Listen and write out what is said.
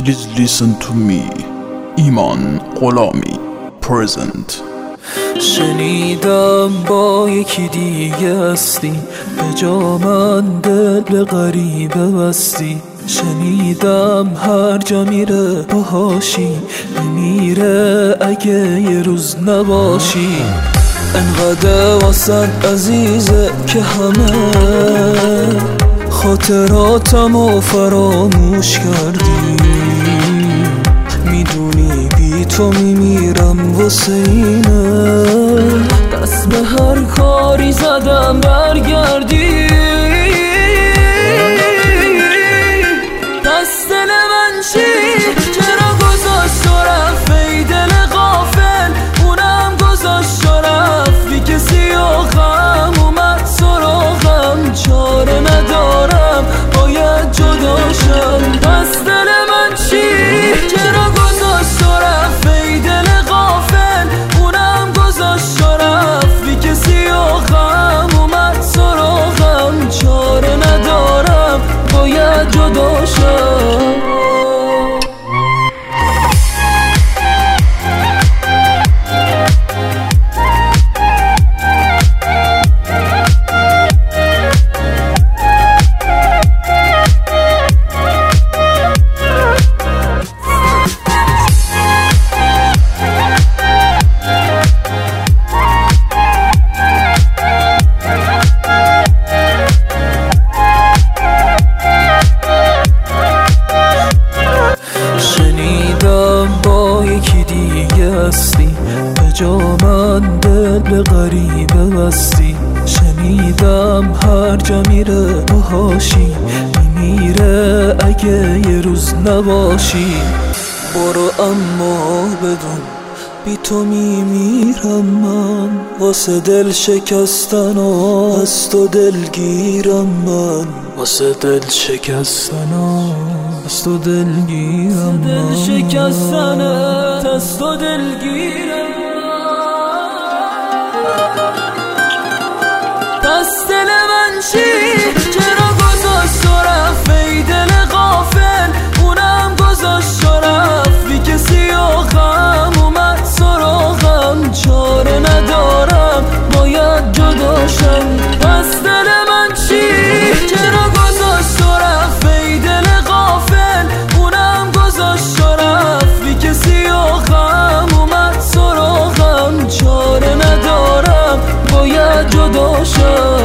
Please listen to me. ایمان غلامی present. شنیدم با یکی دیگه هستی. به جا من دل غریبه بستی. شنیدم هر جا میره باهاشی. میمیره اگه یه روز نباشی. انقدر واسد عزیزه که همه خاطراتم و فراموش کردی. می‌دونی؟ بی تو میمیرم واسه اینه. دست به هر کاری زدم برگردی. به جا من دل غریبه بستی شنیدم هر جا میره باهاشی میمیره اگه یه روز نباشی. برو اما بدون بی تو میمیرم من. واسه دل شکستن و از تو دلگیرم من. واسه دل شکستن و از تو دلگیرم دل شکستن از تو دلگیرم چی چرا گذاشت و رفت ای دل غافل؟ اونم گذاشت و رفت بی کسی آخم اومد سراغم. چاره ندارم باید جداشم از دل من چی؟ چرا گذاشت و رفت ای دل غافل؟ اونم گذاشت و رفت بی کسی آخم اومد سراغم. چاره ندارم باید جداشم